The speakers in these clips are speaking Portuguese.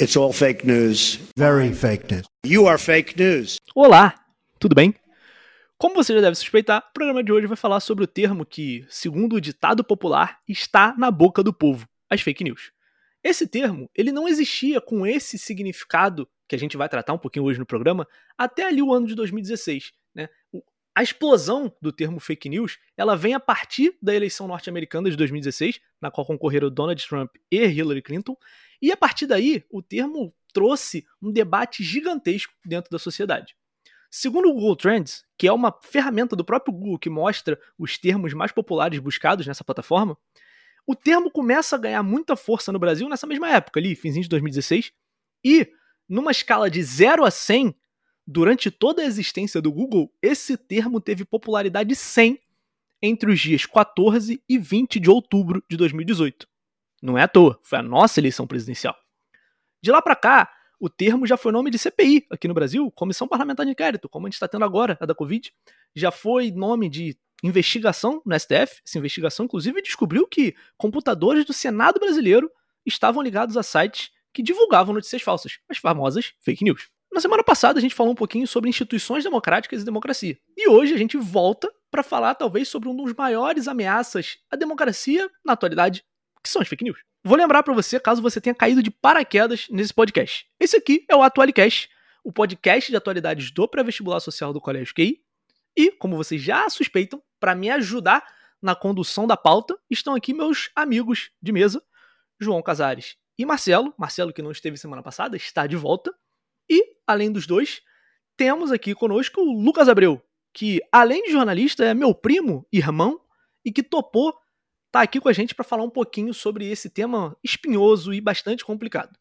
It's all fake news. Very fake news. You are fake news. Olá, tudo bem? Como você já deve suspeitar, o programa de hoje vai falar sobre o termo que, segundo o ditado popular, está na boca do povo, as fake news. Esse termo, ele não existia com esse significado que a gente vai tratar um pouquinho hoje no programa, até ali o ano de 2016, né? A explosão do termo fake news, ela vem a partir da eleição norte-americana de 2016, na qual concorreram Donald Trump e Hillary Clinton, e a partir daí, o termo trouxe um debate gigantesco dentro da sociedade. Segundo o Google Trends, que é uma ferramenta do próprio Google que mostra os termos mais populares buscados nessa plataforma, o termo começa a ganhar muita força no Brasil nessa mesma época, ali, finzinho de 2016, e numa escala de 0 a 100, durante toda a existência do Google, esse termo teve popularidade 100 entre os dias 14 e 20 de outubro de 2018. Não é à toa, foi a nossa eleição presidencial. De lá para cá, o termo já foi nome de CPI aqui no Brasil, Comissão Parlamentar de Inquérito, como a gente está tendo agora, a da Covid. Já foi nome de investigação no STF. Essa investigação, inclusive, descobriu que computadores do Senado brasileiro estavam ligados a sites que divulgavam notícias falsas, as famosas fake news. Na semana passada a gente falou um pouquinho sobre instituições democráticas e democracia. E hoje a gente volta para falar talvez sobre um dos maiores ameaças à democracia na atualidade, que são as fake news. Vou lembrar para você, caso você tenha caído de paraquedas nesse podcast. Esse aqui é o Atualicast, o podcast de atualidades do pré-vestibular social do Colégio QI. E, como vocês já suspeitam, para me ajudar na condução da pauta, estão aqui meus amigos de mesa, João Casares e Marcelo. Marcelo, que não esteve semana passada, está de volta. E, além dos dois, temos aqui conosco o Lucas Abreu, que, além de jornalista, é meu primo, irmão, e que topou tá aqui com a gente para falar um pouquinho sobre esse tema espinhoso e bastante complicado.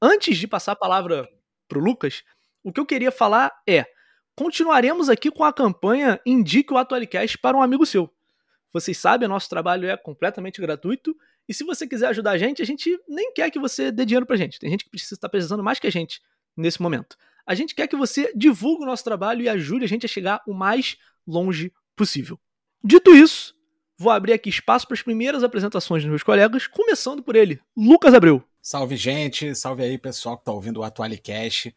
Antes de passar a palavra para o Lucas, o que eu queria falar é: continuaremos aqui com a campanha Indique o Atualicast para um amigo seu. Vocês sabem, nosso trabalho é completamente gratuito. E se você quiser ajudar a gente, a gente nem quer que você dê dinheiro pra gente. Tem gente que precisa estar precisando mais que a gente nesse momento. A gente quer que você divulgue o nosso trabalho e ajude a gente a chegar o mais longe possível. Dito isso, vou abrir aqui espaço para as primeiras apresentações dos meus colegas, começando por ele, Lucas Abreu. Salve, gente. Salve aí, pessoal que está ouvindo o Atualicast.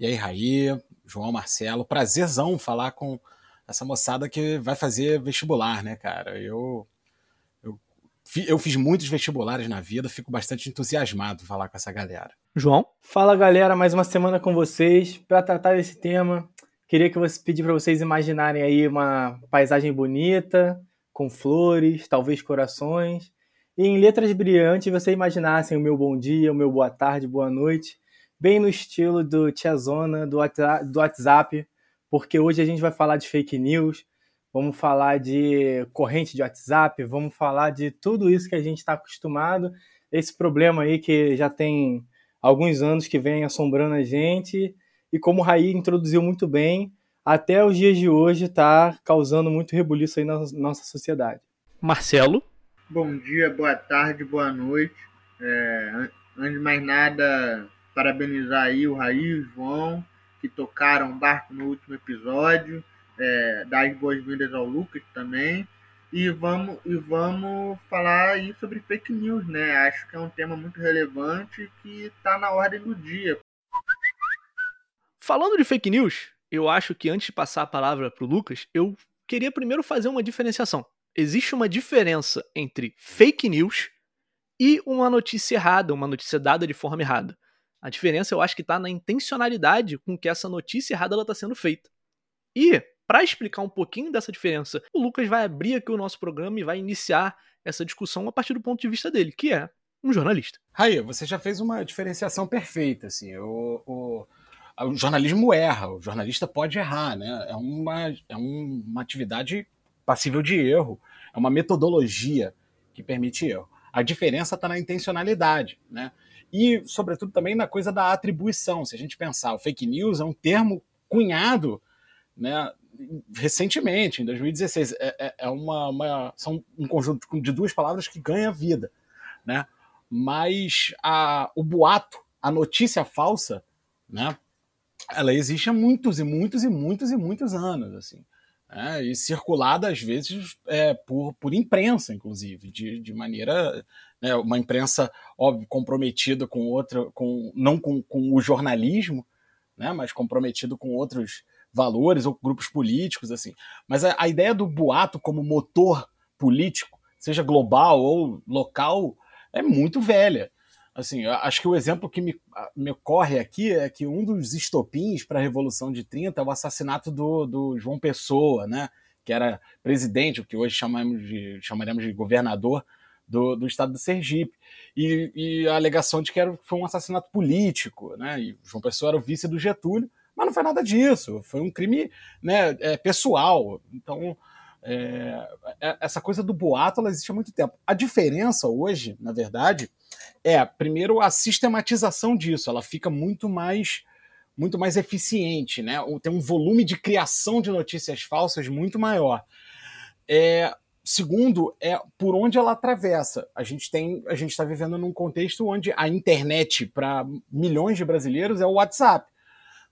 E aí, Raí, João Marcelo. Prazerzão falar com essa moçada que vai fazer vestibular, né, cara? Eu, eu, eu fiz muitos vestibulares na vida, fico bastante entusiasmado falar com essa galera. João? Fala, galera. Mais uma semana com vocês para tratar desse tema. Queria que eu pedir para vocês imaginarem aí uma paisagem bonita, com flores, talvez corações, e em letras brilhantes você imaginassem o meu bom dia, o meu boa tarde, boa noite, bem no estilo do Tia Zona, do WhatsApp, porque hoje a gente vai falar de fake news, vamos falar de corrente de WhatsApp, vamos falar de tudo isso que a gente está acostumado, esse problema aí que já tem alguns anos que vem assombrando a gente, e como o Raí introduziu muito bem, até os dias de hoje está causando muito rebuliço aí na nossa sociedade. Marcelo? Bom dia, boa tarde, boa noite. É, antes de mais nada, parabenizar aí o Raí e o João, que tocaram o barco no último episódio. É, dar as boas-vindas ao Lucas também. E vamos, e vamos falar aí sobre fake news, né? Acho que é um tema muito relevante que está na ordem do dia. Falando de fake news, eu acho que antes de passar a palavra para o Lucas, eu queria primeiro fazer uma diferenciação. Existe uma diferença entre fake news e uma notícia errada, uma notícia dada de forma errada. A diferença eu acho que está na intencionalidade com que essa notícia errada está sendo feita. E, para explicar um pouquinho dessa diferença, o Lucas vai abrir aqui o nosso programa e vai iniciar essa discussão a partir do ponto de vista dele, que é um jornalista. Raí, você já fez uma diferenciação perfeita. Assim. O, o o jornalismo erra, o jornalista pode errar, né? É uma, é uma atividade passível de erro, é uma metodologia que permite erro. A diferença está na intencionalidade, né? E, sobretudo, também na coisa da atribuição. Se a gente pensar, o fake news é um termo cunhado né, recentemente, em 2016. É, é, é uma, uma, são um conjunto de duas palavras que ganha vida. Né? Mas a, o boato, a notícia falsa, né, ela existe há muitos e muitos e muitos e muitos anos, assim. né, e circulada às vezes é, por, por imprensa, inclusive, de, de maneira né, uma imprensa óbvio comprometida com outra, com não com, com o jornalismo, né, mas comprometido com outros valores ou grupos políticos assim. Mas a, a ideia do boato como motor político, seja global ou local, é muito velha. Assim, acho que o exemplo que me, me ocorre aqui é que um dos estopins para a Revolução de 30 é o assassinato do, do João Pessoa, né? que era presidente, o que hoje chamamos de, chamaremos de governador do, do estado do Sergipe. E, e, a alegação de que era, foi um assassinato político, né? E João Pessoa era o vice do Getúlio, mas não foi nada disso, foi um crime né, é, pessoal. Então, é, é essa coisa do boato ela existe há muito tempo. A diferença hoje, na verdade, é, primeiro, a sistematização disso, ela fica muito mais muito mais eficiente, né? Tem um volume de criação de notícias falsas muito maior. É, segundo, é por onde ela atravessa. A gente tem, a gente está vivendo num contexto onde a internet para milhões de brasileiros é o WhatsApp.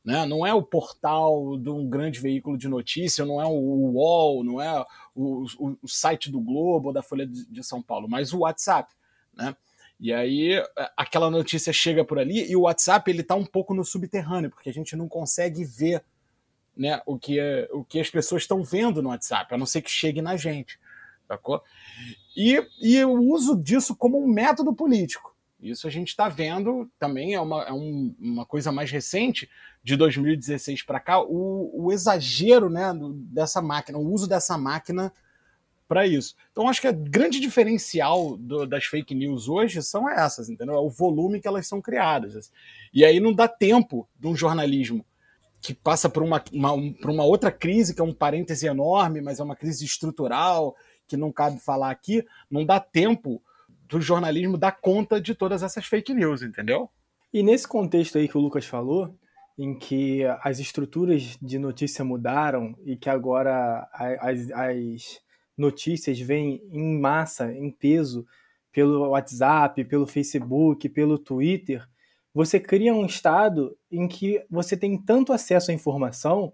Né? Não é o portal de um grande veículo de notícia, não é o UOL, não é o, o, o site do Globo ou da Folha de, de São Paulo, mas o WhatsApp. Né? E aí aquela notícia chega por ali e o WhatsApp ele tá um pouco no subterrâneo, porque a gente não consegue ver né, o, que, o que as pessoas estão vendo no WhatsApp, a não ser que chegue na gente. Sacou? E, e o uso disso como um método político. Isso a gente está vendo também, é, uma, é um, uma coisa mais recente, de 2016 para cá, o, o exagero né, dessa máquina, o uso dessa máquina para isso. Então acho que o grande diferencial do, das fake news hoje são essas, entendeu? É o volume que elas são criadas. E aí não dá tempo de um jornalismo que passa por uma, uma, um, por uma outra crise, que é um parêntese enorme, mas é uma crise estrutural, que não cabe falar aqui, não dá tempo do jornalismo dar conta de todas essas fake news, entendeu? E nesse contexto aí que o Lucas falou, em que as estruturas de notícia mudaram e que agora as, as notícias vêm em massa, em peso, pelo WhatsApp, pelo Facebook, pelo Twitter, você cria um estado em que você tem tanto acesso à informação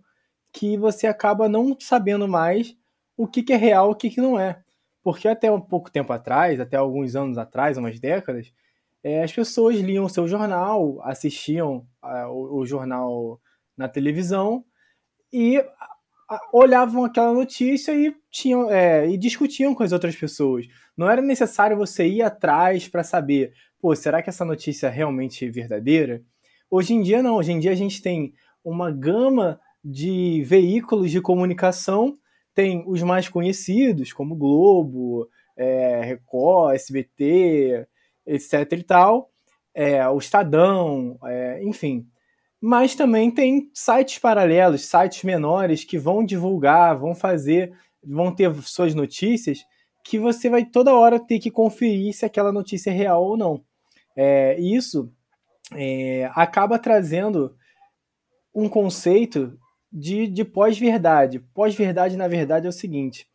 que você acaba não sabendo mais o que, é real e o que, que não é. Porque até um pouco tempo atrás, até alguns anos atrás, umas décadas, é, as pessoas liam o seu jornal, assistiam o, o jornal na televisão e olhavam aquela notícia e tinham é, e discutiam com as outras pessoas. Não era necessário você ir atrás para saber, pô, será que essa notícia é realmente verdadeira? Hoje em dia não, hoje em dia a gente tem uma gama de veículos de comunicação, tem os mais conhecidos, como Globo, é, Record, SBT, etc e tal, é, o Estadão, é, enfim, mas também tem sites paralelos, sites menores que vão divulgar, vão fazer, vão ter suas notícias que você vai toda hora ter que conferir se aquela notícia é real ou não. É, isso é, acaba trazendo um conceito de, de pós-verdade. Pós-verdade, na verdade, é o seguinte: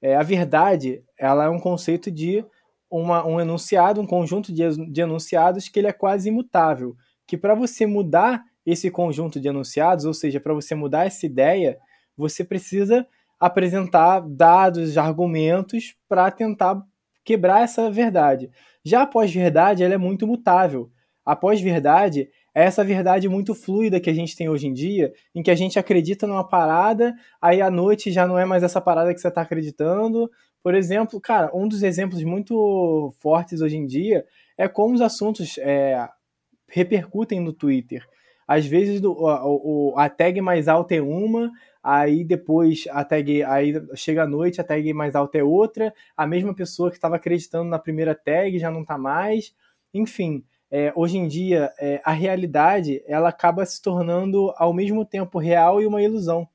é, a verdade ela é um conceito de uma, um enunciado, um conjunto de, de enunciados que ele é quase imutável. Que para você mudar esse conjunto de enunciados, ou seja, para você mudar essa ideia, você precisa apresentar dados, argumentos para tentar quebrar essa verdade. Já a pós-verdade, ela é muito mutável. A pós-verdade é essa verdade muito fluida que a gente tem hoje em dia, em que a gente acredita numa parada, aí à noite já não é mais essa parada que você está acreditando. Por exemplo, cara, um dos exemplos muito fortes hoje em dia é como os assuntos é, repercutem no Twitter. Às vezes o, a tag mais alta é uma, aí depois a tag aí chega à noite a tag mais alta é outra, a mesma pessoa que estava acreditando na primeira tag já não está mais, enfim. É, hoje em dia é, a realidade ela acaba se tornando ao mesmo tempo real e uma ilusão.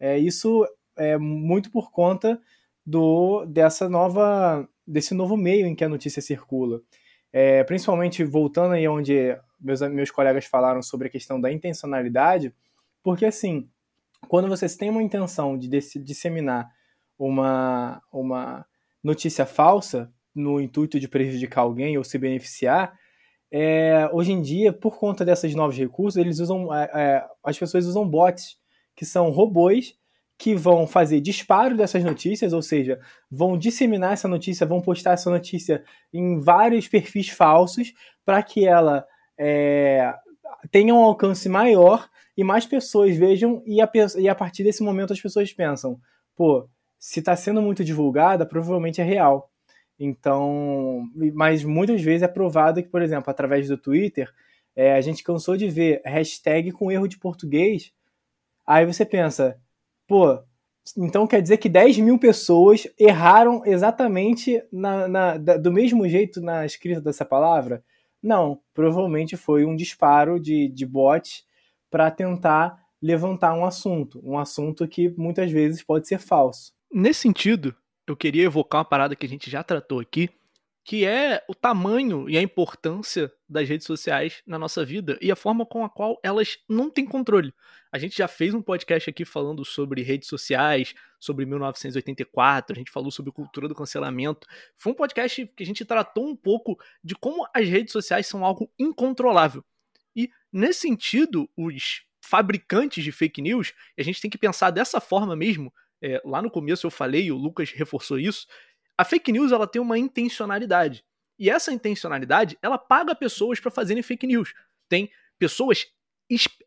É, isso é muito por conta do dessa nova desse novo meio em que a notícia circula. É, principalmente voltando aí onde meus, meus colegas falaram sobre a questão da intencionalidade, porque assim, quando vocês têm uma intenção de disseminar uma, uma notícia falsa no intuito de prejudicar alguém ou se beneficiar, é, hoje em dia, por conta desses novos recursos, eles usam, é, é as pessoas usam bots, que são robôs que vão fazer disparo dessas notícias, ou seja, vão disseminar essa notícia, vão postar essa notícia em vários perfis falsos para que ela é, tenha um alcance maior e mais pessoas vejam e a, e a partir desse momento as pessoas pensam, pô, se está sendo muito divulgada, provavelmente é real. Então, mas muitas vezes é provado que, por exemplo, através do Twitter, é, a gente cansou de ver hashtag com erro de português. Aí você pensa, pô, então quer dizer que 10 mil pessoas erraram exatamente na, na, do mesmo jeito na escrita dessa palavra? Não, provavelmente foi um disparo de, de bot para tentar levantar um assunto, um assunto que muitas vezes pode ser falso. Nesse sentido, eu queria evocar uma parada que a gente já tratou aqui, que é o tamanho e a importância das redes sociais na nossa vida e a forma com a qual elas não têm controle. A gente já fez um podcast aqui falando sobre redes sociais, sobre 1984, a gente falou sobre cultura do cancelamento. Foi um podcast que a gente tratou um pouco de como as redes sociais são algo incontrolável. E nesse sentido, os fabricantes de fake news, a gente tem que pensar dessa forma mesmo. É, lá no começo eu falei, o Lucas reforçou isso, a fake news ela tem uma intencionalidade. E essa intencionalidade, ela paga pessoas para fazerem fake news. Tem pessoas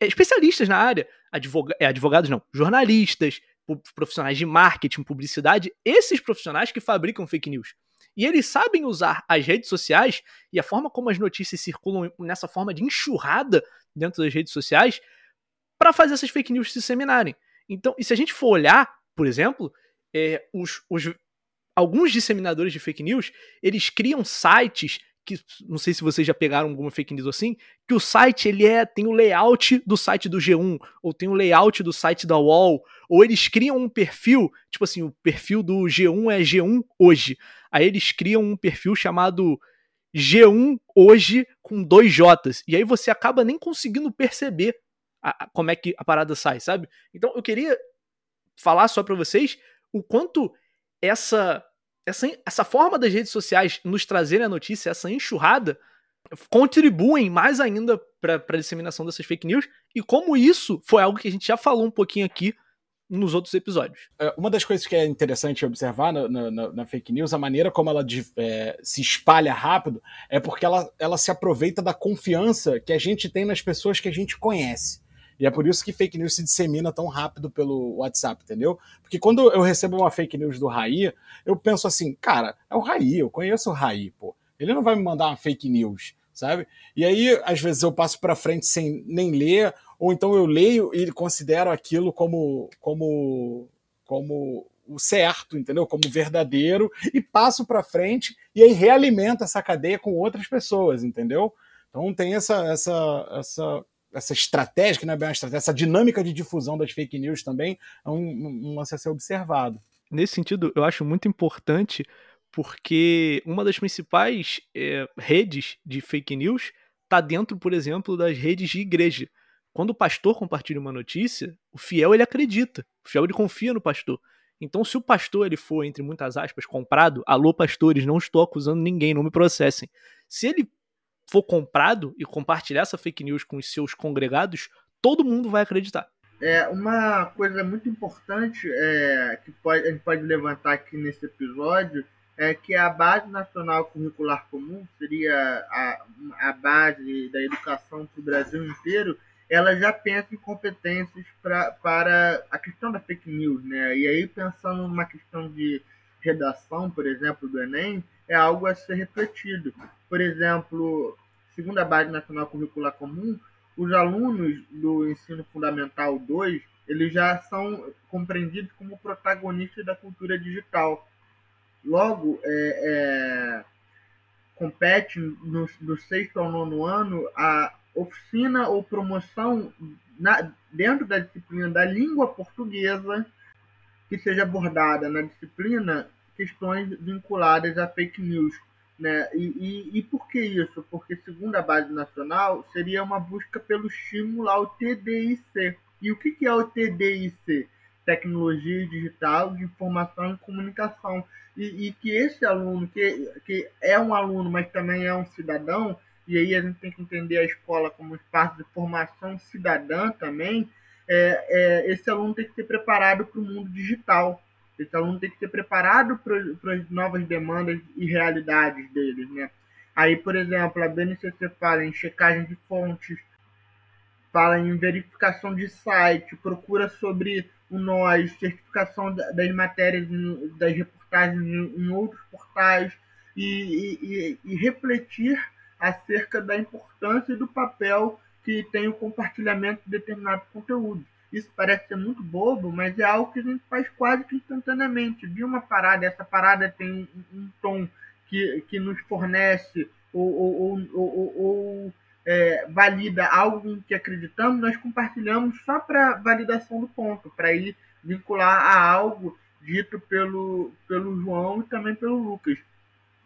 é, especialistas na área, advoga é, advogados não, jornalistas, profissionais de marketing, publicidade, esses profissionais que fabricam fake news. E eles sabem usar as redes sociais e a forma como as notícias circulam nessa forma de enxurrada dentro das redes sociais para fazer essas fake news se disseminarem. Então, e se a gente for olhar, por exemplo, é, os, os, alguns disseminadores de fake news, eles criam sites que não sei se vocês já pegaram alguma fake news assim, que o site ele é tem o layout do site do G1 ou tem o layout do site da UOL, ou eles criam um perfil, tipo assim, o perfil do G1 é G1 hoje. Aí eles criam um perfil chamado G1 hoje com dois J's. E aí você acaba nem conseguindo perceber a, a, como é que a parada sai, sabe? Então eu queria falar só para vocês o quanto essa, essa, essa forma das redes sociais nos trazerem a notícia, essa enxurrada, contribuem mais ainda para a disseminação dessas fake news e como isso foi algo que a gente já falou um pouquinho aqui nos outros episódios. É, uma das coisas que é interessante observar na, na, na fake news, a maneira como ela é, se espalha rápido, é porque ela, ela se aproveita da confiança que a gente tem nas pessoas que a gente conhece. E é por isso que fake news se dissemina tão rápido pelo WhatsApp, entendeu? Porque quando eu recebo uma fake news do Raí, eu penso assim, cara, é o Raí, eu conheço o Raí, pô. Ele não vai me mandar uma fake news, sabe? E aí, às vezes, eu passo para frente sem nem ler, ou então eu leio e considero aquilo como, como, como o certo, entendeu? Como verdadeiro, e passo para frente e aí realimento essa cadeia com outras pessoas, entendeu? Então tem essa, essa, essa essa estratégia, que não é bem uma estratégia, essa dinâmica de difusão das fake news também é um, um lance a ser observado. Nesse sentido, eu acho muito importante porque uma das principais é, redes de fake news está dentro, por exemplo, das redes de igreja. Quando o pastor compartilha uma notícia, o fiel ele acredita, o fiel ele confia no pastor. Então, se o pastor ele for, entre muitas aspas, comprado, alô pastores, não estou acusando ninguém, não me processem. Se ele for comprado e compartilhar essa fake news com os seus congregados, todo mundo vai acreditar. É uma coisa muito importante é, que pode, a gente pode levantar aqui nesse episódio é que a base nacional curricular comum seria a, a base da educação para o Brasil inteiro. Ela já pensa em competências pra, para a questão da fake news, né? E aí pensando numa questão de redação, por exemplo, do Enem, é algo a ser refletido. Por exemplo, segundo a Base Nacional Curricular Comum, os alunos do ensino fundamental 2, eles já são compreendidos como protagonistas da cultura digital. Logo, é, é, compete no, do sexto ao nono ano a oficina ou promoção na, dentro da disciplina da língua portuguesa que seja abordada na disciplina questões vinculadas a fake news. Né? E, e, e, por que isso? Porque, segundo a base nacional, seria uma busca pelo estímulo ao TDIC. E o que, que é o TDIC? Tecnologia Digital de Informação e Comunicação. E, e, que esse aluno, que, que é um aluno, mas também é um cidadão, e aí a gente tem que entender a escola como espaço de formação cidadã também, é, é, esse aluno tem que ser preparado para o mundo digital. Esse aluno tem que ser preparado para as novas demandas e realidades deles, né? Aí, por exemplo, a BNCC fala em checagem de fontes, fala em verificação de site, procura sobre o nós, certificação das matérias, das reportagens em outros portais e, e, e refletir acerca da importância e do papel que tem o compartilhamento de determinado conteúdo. Isso parece ser muito bobo, mas é algo que a gente faz quase que instantaneamente. De uma parada, essa parada tem um, um tom que, que nos fornece ou, ou, ou, ou é, valida algo em que acreditamos, nós compartilhamos só para validação do ponto, para ir vincular a algo dito pelo, pelo João e também pelo Lucas.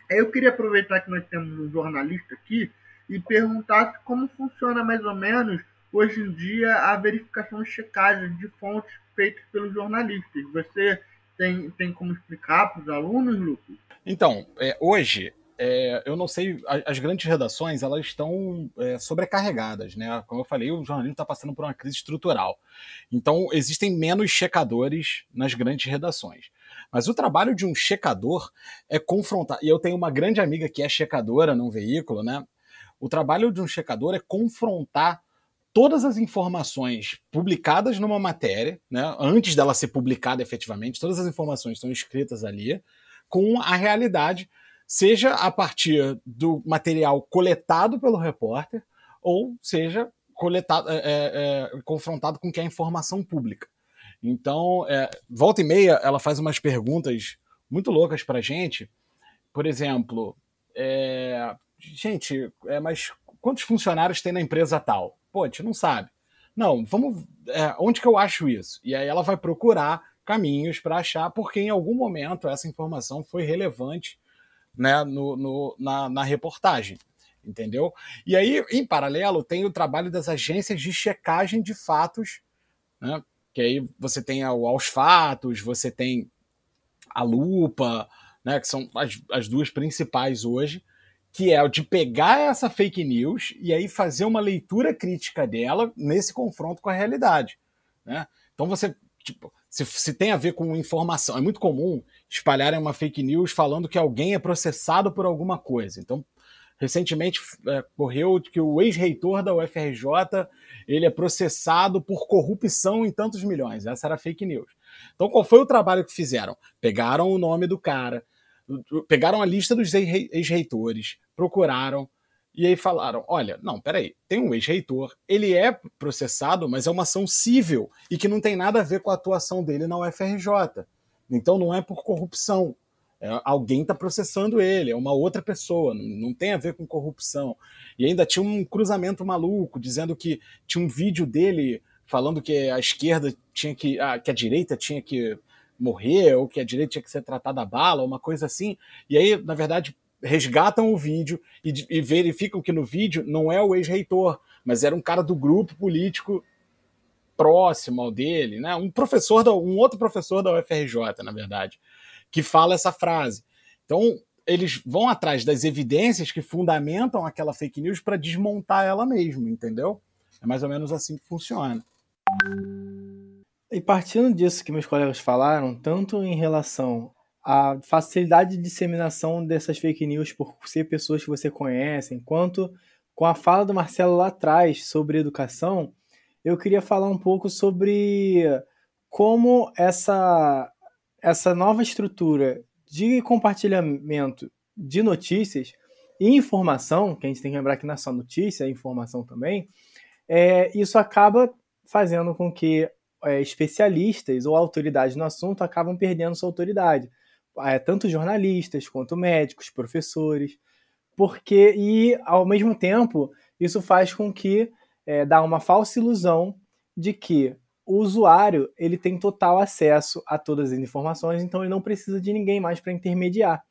Eu queria aproveitar que nós temos um jornalista aqui e perguntar como funciona mais ou menos hoje em dia a verificação de checagem de fontes feitas pelos jornalistas. Você tem, tem como explicar para os alunos, Lucas? Então, é, hoje é, eu não sei, as grandes redações elas estão é, sobrecarregadas, né? Como eu falei, o jornalismo está passando por uma crise estrutural. Então, existem menos checadores nas grandes redações. Mas o trabalho de um checador é confrontar. E eu tenho uma grande amiga que é checadora num veículo, né? O trabalho de um checador é confrontar todas as informações publicadas numa matéria, né, antes dela ser publicada efetivamente, todas as informações estão escritas ali, com a realidade seja a partir do material coletado pelo repórter, ou seja coletado, é, é, é confrontado com que é informação pública. Então, é, volta e meia, ela faz umas perguntas muito loucas para gente. Por exemplo, é, gente, é, mas quantos funcionários tem na empresa tal? Pô, a gente não sabe. Não, vamos. É, onde que eu acho isso? E aí ela vai procurar caminhos para achar, porque em algum momento essa informação foi relevante né, no, no na, na, reportagem. Entendeu? E aí, em paralelo, tem o trabalho das agências de checagem de fatos, né, que aí você tem o Aos Fatos, você tem a Lupa, né, que são as, as duas principais hoje, que é o de pegar essa fake news e aí fazer uma leitura crítica dela nesse confronto com a realidade. Né? Então você, tipo, se, se tem a ver com informação, é muito comum espalharem uma fake news falando que alguém é processado por alguma coisa. Então, recentemente é, correu que o ex-reitor da UFRJ ele é processado por corrupção em tantos milhões. Essa era fake news. Então, qual foi o trabalho que fizeram? Pegaram o nome do cara, pegaram a lista dos ex-reitores, procuraram e aí falaram: olha, não, peraí, tem um ex-reitor, ele é processado, mas é uma ação civil e que não tem nada a ver com a atuação dele na UFRJ. Então não é por corrupção. É, alguém está processando ele, é uma outra pessoa, não, não, tem a ver com corrupção. E ainda tinha um cruzamento maluco, dizendo que tinha um vídeo dele falando que a esquerda tinha que. Ah, que a direita tinha que morrer, ou que a direita tinha que ser tratada a bala, uma coisa assim. E aí, na verdade, resgatam o vídeo e, e verificam que no vídeo não é o ex-reitor, mas era um cara do grupo político próximo ao dele, né? Um professor, da, um outro professor da UFRJ, na verdade, que fala essa frase. Então, eles vão atrás das evidências que fundamentam aquela fake news para desmontar ela mesmo, entendeu? É mais ou menos assim que funciona. E partindo disso que meus colegas falaram, tanto em relação à facilidade de disseminação dessas fake news por ser pessoas que você conhece, quanto com a fala do Marcelo lá atrás sobre educação, eu queria falar um pouco sobre como essa, essa nova estrutura de compartilhamento de notícias e informação, que a gente tem que lembrar que não é só notícia, é informação também, é, isso acaba fazendo com que é, especialistas ou autoridades no assunto acabam perdendo sua autoridade. É, tanto jornalistas quanto médicos, professores, porque e ao mesmo tempo isso faz com que é, dá uma falsa ilusão de que o usuário ele tem total acesso a todas as informações, então ele não precisa de ninguém mais para intermediar.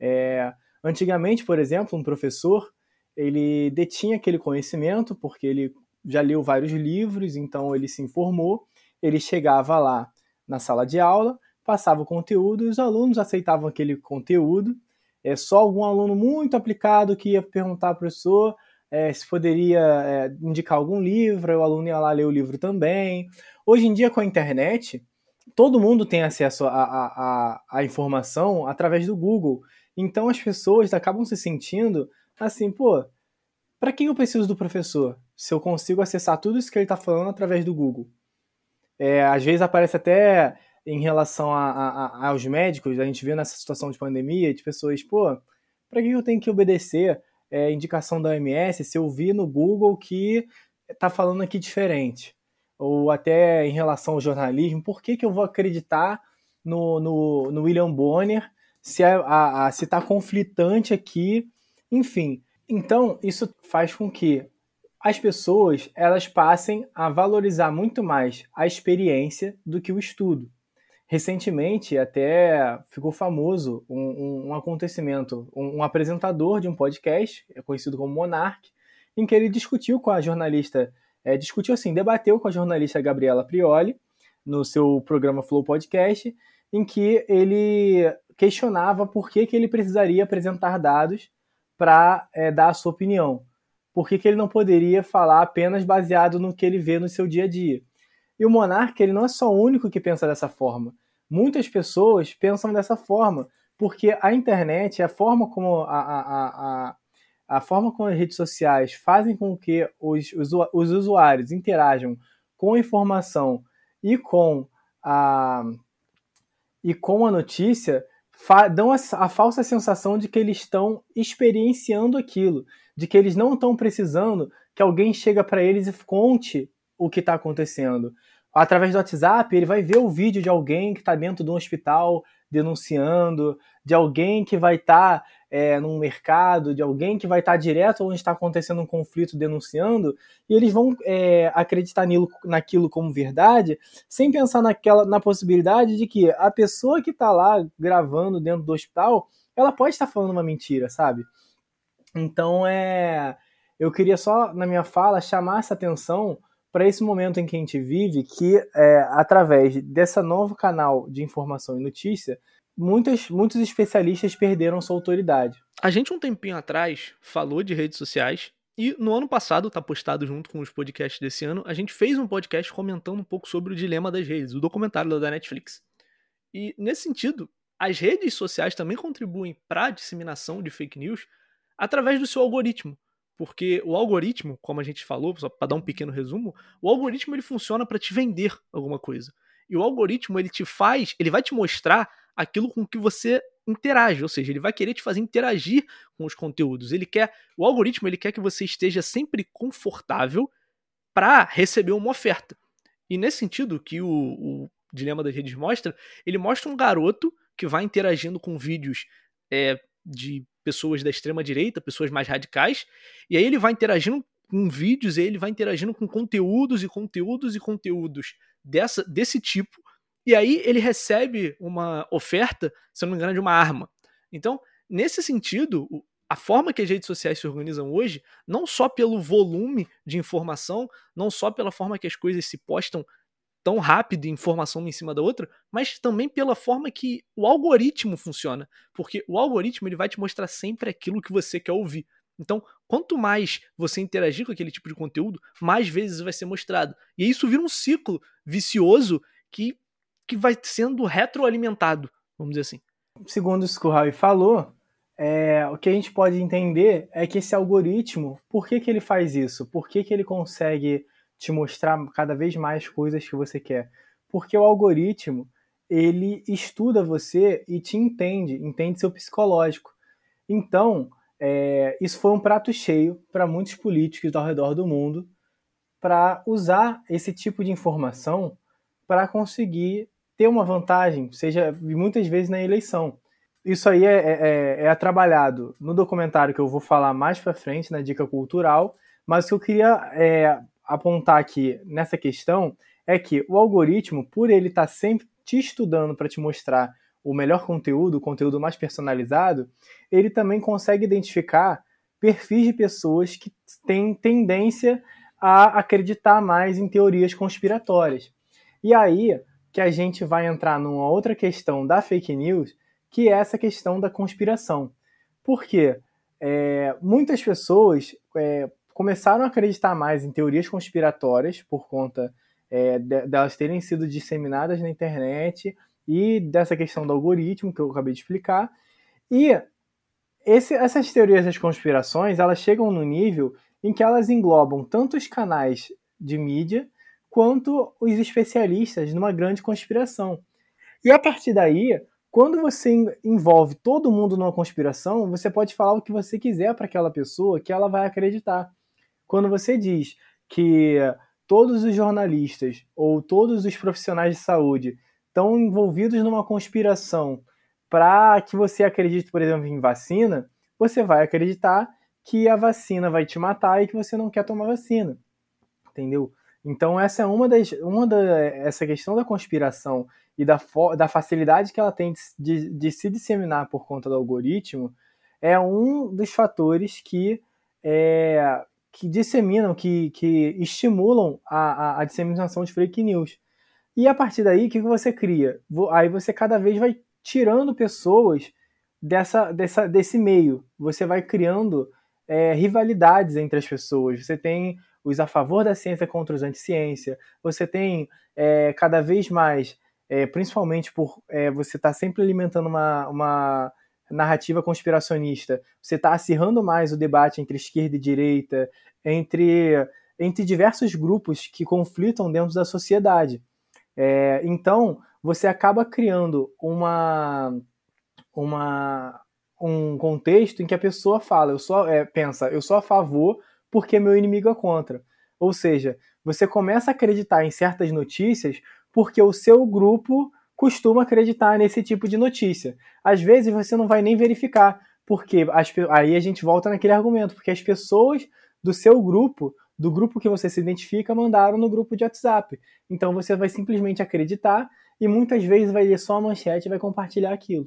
É, antigamente, por exemplo, um professor ele detinha aquele conhecimento porque ele já leu vários livros, então ele se informou ele chegava lá na sala de aula, passava o conteúdo e os alunos aceitavam aquele conteúdo. É só algum aluno muito aplicado que ia perguntar ao professor: é, se poderia é, indicar algum livro, o aluno ia lá ler o livro também. Hoje em dia, com a internet, todo mundo tem acesso à informação através do Google. Então as pessoas acabam se sentindo assim, pô, para quem eu preciso do professor? Se eu consigo acessar tudo isso que ele está falando através do Google. É, às vezes aparece até em relação a, a, aos médicos, a gente vê nessa situação de pandemia, de pessoas, pô, para que eu tenho que obedecer é, indicação da OMS se eu vi no Google que está falando aqui diferente? Ou até em relação ao jornalismo, por que, que eu vou acreditar no, no, no William Bonner se está conflitante aqui? Enfim, então isso faz com que as pessoas elas passem a valorizar muito mais a experiência do que o estudo. Recentemente, até ficou famoso um, um, um acontecimento, um, um, apresentador de um podcast, é conhecido como Monark, em que ele discutiu com a jornalista, é, discutiu assim, debateu com a jornalista Gabriela Prioli, no seu programa Flow Podcast, em que ele questionava por que, que ele precisaria apresentar dados para é, dar a sua opinião. Por que, que ele não poderia falar apenas baseado no que ele vê no seu dia a dia? E o monarca, ele não é só o único que pensa dessa forma. Muitas pessoas pensam dessa forma, porque a internet, a forma como a, a, a, a forma como as redes sociais fazem com que os, os, os usuários interajam com a informação e com a, e com a notícia dão a, a, falsa sensação de que eles estão experienciando aquilo, de que eles não estão precisando que alguém chega para eles e conte o que está acontecendo. Através do WhatsApp, ele vai ver o vídeo de alguém que está dentro de um hospital denunciando, de alguém que vai estar tá, é, num mercado, de alguém que vai estar tá direto onde está acontecendo um conflito denunciando, e eles vão é, acreditar nilo, naquilo como verdade, sem pensar naquela, na possibilidade de que a pessoa que está lá gravando dentro do hospital, ela pode estar falando uma mentira, sabe? Então é. Eu queria só, na minha fala, chamar essa atenção para esse momento em que a gente vive, que é, através dessa novo canal de informação e notícia, muitas, muitos especialistas perderam sua autoridade. A gente, um tempinho atrás, falou de redes sociais. E no ano passado, tá postado junto com os podcasts desse ano, a gente fez um podcast comentando um pouco sobre o dilema das redes, o documentário da Netflix. E nesse sentido, as redes sociais também contribuem para a disseminação de fake news através do seu algoritmo. Porque o algoritmo, como a gente falou, só para dar um pequeno resumo, o algoritmo ele funciona para te vender alguma coisa. E o algoritmo ele te faz, ele vai te mostrar aquilo com que você interage, ou seja, ele vai querer te fazer interagir com os conteúdos. Ele quer, o algoritmo ele quer que você esteja sempre confortável para receber uma oferta. E nesse sentido que o, o Dilema das Redes mostra, ele mostra um garoto que vai interagindo com vídeos é, de pessoas da extrema direita, pessoas mais radicais, e aí ele vai interagindo com vídeos, e ele vai interagindo com conteúdos e conteúdos e conteúdos dessa, desse tipo, e aí ele recebe uma oferta, se não me engano, de uma arma. Então, nesse sentido, a forma que as redes sociais se organizam hoje, não só pelo volume de informação, não só pela forma que as coisas se postam tão rápido, informação uma em cima da outra, mas também pela forma que o algoritmo funciona, porque o algoritmo ele vai te mostrar sempre aquilo que você quer ouvir. Então, quanto mais você interagir com aquele tipo de conteúdo, mais vezes vai ser mostrado. E isso vira um ciclo vicioso que, que vai sendo retroalimentado, vamos dizer assim. Segundo o que o Raul falou, é, o que a gente pode entender é que esse algoritmo, por que, que ele faz isso? Por que, que ele consegue te mostrar cada vez mais coisas que você quer. Porque o algoritmo, ele estuda você e te entende, entende seu psicológico. Então, é, isso foi um prato cheio para muitos políticos ao redor do mundo para usar esse tipo de informação para conseguir ter uma vantagem, seja muitas vezes na eleição. Isso aí é, é, é, é trabalhado no documentário que eu vou falar mais para frente, na dica cultural, mas o que eu queria é, apontar aqui nessa questão é que o algoritmo, por ele estar tá sempre te estudando para te mostrar o melhor conteúdo, o conteúdo mais personalizado, ele também consegue identificar perfis de pessoas que têm tendência a acreditar mais em teorias conspiratórias. E aí que a gente vai entrar numa outra questão da fake news, que é essa questão da conspiração. Por quê? É, muitas pessoas, é, começaram a acreditar mais em teorias conspiratórias por conta é, delas de, terem sido disseminadas na internet e dessa questão do algoritmo que eu acabei de explicar. E esse, essas teorias das conspirações elas chegam no nível em que elas englobam tanto os canais de mídia quanto os especialistas numa grande conspiração. E a partir daí, quando você envolve todo mundo numa conspiração, você pode falar o que você quiser para aquela pessoa que ela vai acreditar. Quando você diz que todos os jornalistas ou todos os profissionais de saúde estão envolvidos numa conspiração para que você acredite, por exemplo, em vacina, você vai acreditar que a vacina vai te matar e que você não quer tomar vacina. Entendeu? Então essa é uma das uma da essa questão da conspiração e da, da facilidade que ela tem de, de se disseminar por conta do algoritmo é um dos fatores que é, que disseminam, que, que estimulam a, a, a, disseminação de fake news. E a partir daí, o que você cria? Aí você cada vez vai tirando pessoas dessa, dessa, desse meio. Você vai criando é, rivalidades entre as pessoas. Você tem os a favor da ciência contra os anti-ciência. Você tem é, cada vez mais, é, principalmente por é, você estar tá sempre alimentando uma, uma narrativa conspiracionista, você está acirrando mais o debate entre esquerda e direita, entre, entre diversos grupos que conflitam dentro da sociedade. É, então, você acaba criando uma, uma, um contexto em que a pessoa fala, eu só é, pensa, eu sou a favor porque meu inimigo é contra. Ou seja, você começa a acreditar em certas notícias porque o seu grupo costuma acreditar nesse tipo de notícia. Às vezes você não vai nem verificar, porque as, aí a gente volta naquele argumento, porque as pessoas do seu grupo, do grupo que você se identifica, mandaram no grupo de WhatsApp. Então você vai simplesmente acreditar e muitas vezes vai ler só a manchete e vai compartilhar aquilo.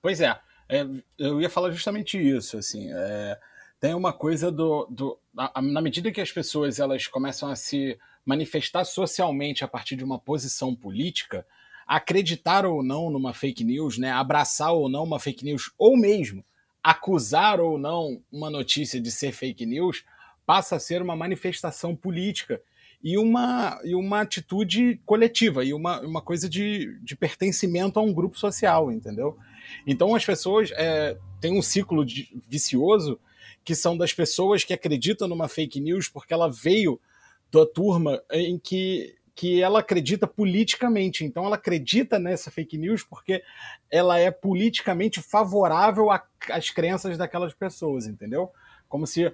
Pois é, é eu ia falar justamente isso, assim, é, tem uma coisa do, do na medida que as pessoas elas começam a se manifestar socialmente a partir de uma posição política, acreditar ou não numa fake news, né, abraçar ou não uma fake news, ou mesmo acusar ou não uma notícia de ser fake news, passa a ser uma manifestação política e uma, e uma atitude coletiva, e uma, uma coisa de, de pertencimento a um grupo social, entendeu? Então as pessoas é, têm um ciclo de, vicioso que são das pessoas que acreditam numa fake news porque ela veio da turma em que, que ela acredita politicamente. Então ela acredita nessa fake news porque ela é politicamente favorável às crenças daquelas pessoas, entendeu? Como se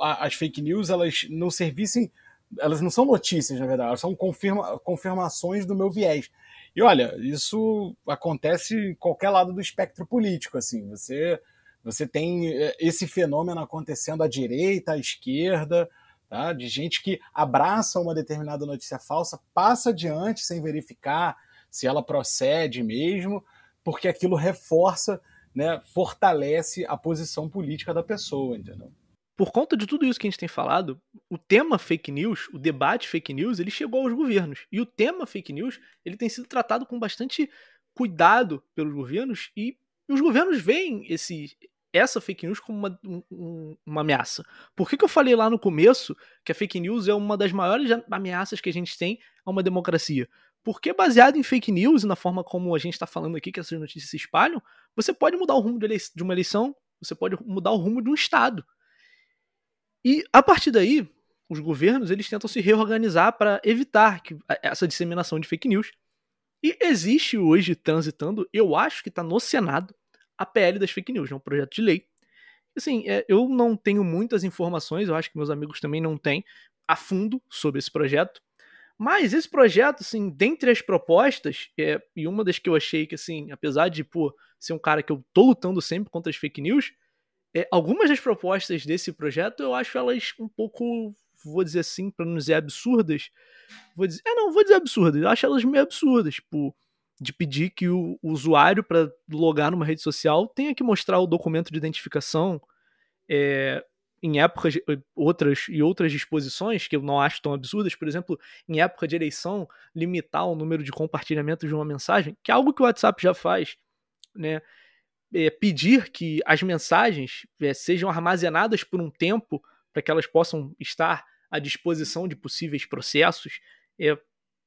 as fake news elas não servissem elas não são notícias, na verdade, elas são confirma, confirmações do meu viés. E olha, isso acontece em qualquer lado do espectro político, assim, você você tem eh, esse fenômeno acontecendo à direita, à esquerda, tá? de gente que abraça uma determinada notícia falsa, passa adiante sem verificar se ela procede mesmo, porque aquilo reforça, né, fortalece a posição política da pessoa, entendeu? por conta de tudo isso que a gente tem falado, o tema fake news, o debate fake news, ele chegou aos governos. E o tema fake news, ele tem sido tratado com bastante cuidado pelos governos e os governos veem esse, essa fake news como uma, um, uma ameaça. Por que, que eu falei lá no começo que a fake news é uma das maiores ameaças que a gente tem a uma democracia? Porque baseado em fake news e na forma como a gente está falando aqui, que essas notícias se espalham, você pode mudar o rumo de uma eleição, você pode mudar o rumo de um Estado. E a partir daí, os governos eles tentam se reorganizar para evitar que, essa disseminação de fake news. E existe hoje transitando, eu acho que está no Senado, a PL das fake news, é um projeto de lei. Assim, é, eu não tenho muitas informações, eu acho que meus amigos também não têm, a fundo sobre esse projeto. Mas esse projeto, assim, dentre as propostas, é, e uma das que eu achei que, assim, apesar de, pô, ser um cara que eu tô lutando sempre contra as fake news, é, algumas das propostas desse projeto eu acho elas um pouco, vou dizer assim, para não dizer absurdas. Vou dizer, é, não, vou dizer absurdas. Eu acho elas meio absurdas, tipo, de pedir que o, usuário, para logar numa rede social, tenha que mostrar o documento de identificação é, em épocas outras e outras disposições que eu não acho tão absurdas, por exemplo, em época de eleição, limitar o número de compartilhamentos de uma mensagem, que é algo que o WhatsApp já faz, né? é, pedir que as mensagens é, sejam armazenadas por um tempo para que elas possam estar à disposição de possíveis processos, é,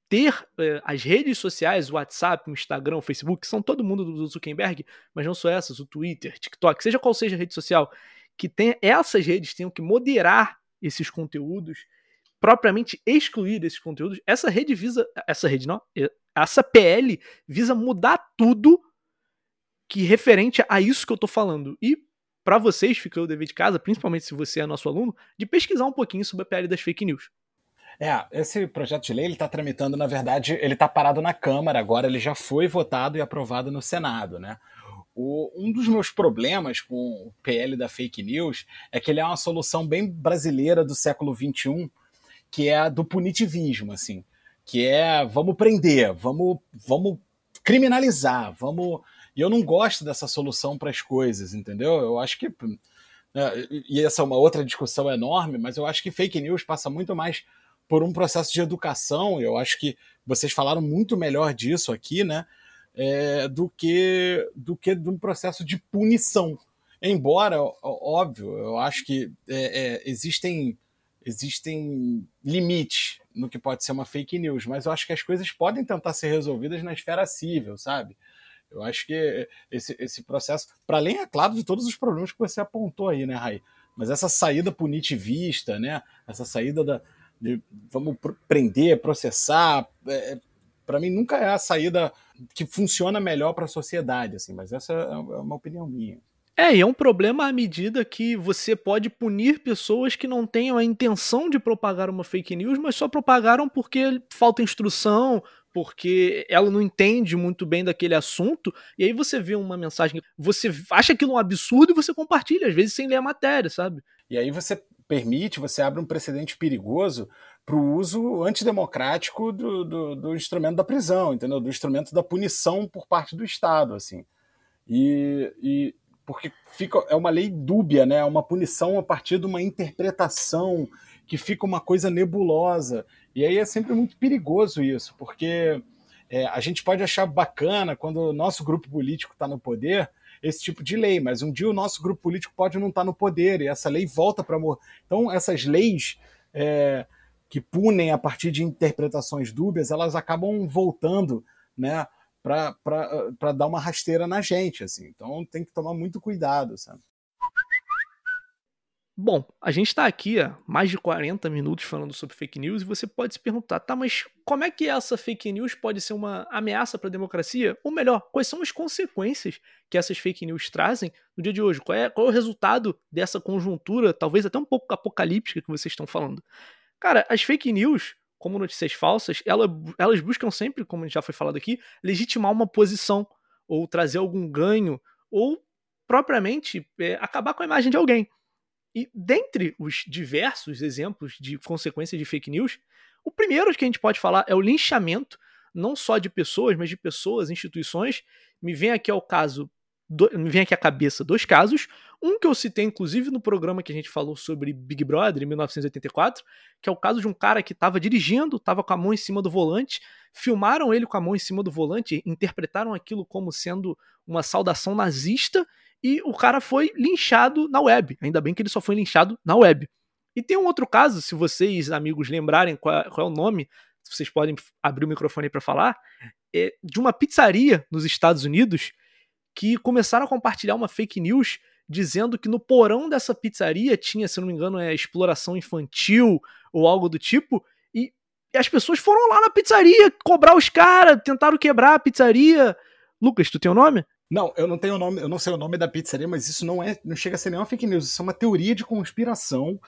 ter é, as redes sociais, o WhatsApp, o Instagram, o Facebook, são todo mundo do Zuckerberg, mas não só essas, o Twitter, TikTok, seja qual seja a rede social, que tem, essas redes tenham que moderar esses conteúdos, propriamente excluir esses conteúdos. Essa rede visa, essa rede não, essa PL visa mudar tudo que referente a isso que eu tô falando. E para vocês, fica o dever de casa, principalmente se você é nosso aluno, de pesquisar um pouquinho sobre a PL das fake news. É, esse projeto de lei ele está tramitando, na verdade, ele está parado na Câmara agora, ele já foi votado e aprovado no Senado, né? O, um dos meus problemas com o PL da fake news é que ele é uma solução bem brasileira do século XXI, que é a do punitivismo, assim, que é vamos prender, vamos, vamos criminalizar, vamos e eu não gosto dessa solução para as coisas, entendeu? Eu acho que. Né, e essa é uma outra discussão enorme, mas eu acho que fake news passa muito mais por um processo de educação. Eu acho que vocês falaram muito melhor disso aqui, né? É, do que do que de um processo de punição. Embora, óbvio, eu acho que é, é, existem existem limites no que pode ser uma fake news, mas eu acho que as coisas podem tentar ser resolvidas na esfera civil, sabe? Eu acho que esse, esse processo, para além, é claro, de todos os problemas que você apontou aí, né, Raí? Mas essa saída punitivista, né? Essa saída da. De, vamos prender, processar, é, para mim nunca é a saída que funciona melhor para a sociedade, assim, mas essa é, é uma opinião minha. É, e é um problema à medida que você pode punir pessoas que não tenham a intenção de propagar uma fake news, mas só propagaram porque falta instrução, porque ela não entende muito bem daquele assunto, e aí você vê uma mensagem, você acha aquilo um absurdo e você compartilha, às vezes sem ler a matéria, sabe? E aí você permite, você abre um precedente perigoso para o uso antidemocrático do, do, do, instrumento da prisão, entendeu? Do instrumento da punição por parte do Estado, assim. E, e porque fica é uma lei dúbia, né? É uma punição a partir de uma interpretação que fica uma coisa nebulosa. E aí é sempre muito perigoso isso, porque é, a gente pode achar bacana quando o nosso grupo político está no poder esse tipo de lei, mas um dia o nosso grupo político pode não estar tá no poder e essa lei volta para morrer. Então, essas leis é, que punem a partir de interpretações dúbias, elas acabam voltando né, para dar uma rasteira na gente. Assim. Então, tem que tomar muito cuidado. Sabe? Bom, a gente está aqui há mais de 40 minutos falando sobre fake news e você pode se perguntar, tá, mas como é que essa fake news pode ser uma ameaça para a democracia? Ou melhor, quais são as consequências que essas fake news trazem no dia de hoje? Qual é, qual é o resultado dessa conjuntura, talvez até um pouco apocalíptica que vocês estão falando? Cara, as fake news, como notícias falsas, elas, elas buscam sempre, como já foi falado aqui, legitimar uma posição ou trazer algum ganho ou propriamente é, acabar com a imagem de alguém. E dentre os diversos exemplos de consequência de fake news, o primeiro que a gente pode falar é o linchamento, não só de pessoas, mas de pessoas, instituições. Me vem aqui ao caso, do, me vem aqui à cabeça dois casos. Um que eu citei, inclusive, no programa que a gente falou sobre Big Brother, em 1984, que é o caso de um cara que estava dirigindo, estava com a mão em cima do volante, filmaram ele com a mão em cima do volante, interpretaram aquilo como sendo uma saudação nazista e o cara foi linchado na web. Ainda bem que ele só foi linchado na web. E tem um outro caso, se vocês, amigos, lembrarem qual é, qual é o nome, vocês podem abrir o microfone para falar, é de uma pizzaria nos Estados Unidos que começaram a compartilhar uma fake news dizendo que no porão dessa pizzaria tinha, se não me engano, é exploração infantil ou algo do tipo, e, e as pessoas foram lá na pizzaria cobrar os caras, tentaram quebrar a pizzaria. Lucas, tu tem o um nome? Não, eu não tenho o nome, eu não sei o nome da pizzaria, mas isso não é, não chega a ser nenhuma fake news, isso é uma teoria de conspiração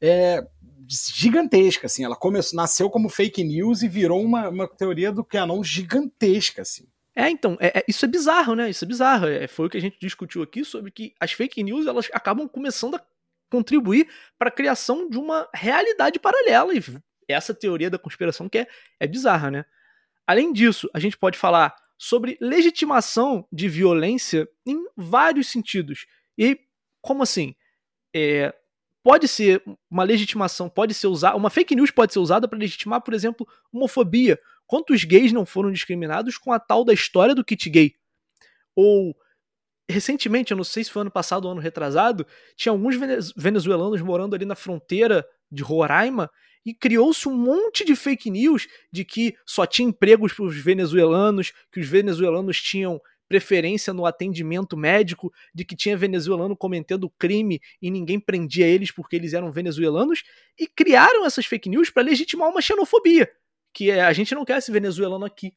é, gigantesca, assim. Ela começou, nasceu como fake news e virou uma, uma teoria do canon gigantesca, assim. É, então, é, é, isso é bizarro, né? Isso é bizarro. É, foi o que a gente discutiu aqui sobre que as fake news elas acabam começando a contribuir para a criação de uma realidade paralela. E essa teoria da conspiração que é, é bizarra, né? Além disso, a gente pode falar sobre legitimação de violência em vários sentidos. E como assim? É, pode ser uma legitimação, pode ser usada, uma fake news pode ser usada para legitimar, por exemplo, homofobia. Quantos gays não foram discriminados com a tal da história do kit gay? Ou recentemente, eu não sei se foi ano passado ou ano retrasado, tinha alguns venezuelanos morando ali na fronteira de Roraima e criou-se um monte de fake news de que só tinha empregos para os venezuelanos, que os venezuelanos tinham preferência no atendimento médico, de que tinha venezuelano cometendo crime e ninguém prendia eles porque eles eram venezuelanos, e criaram essas fake news para legitimar uma xenofobia, que é a gente não quer esse venezuelano aqui.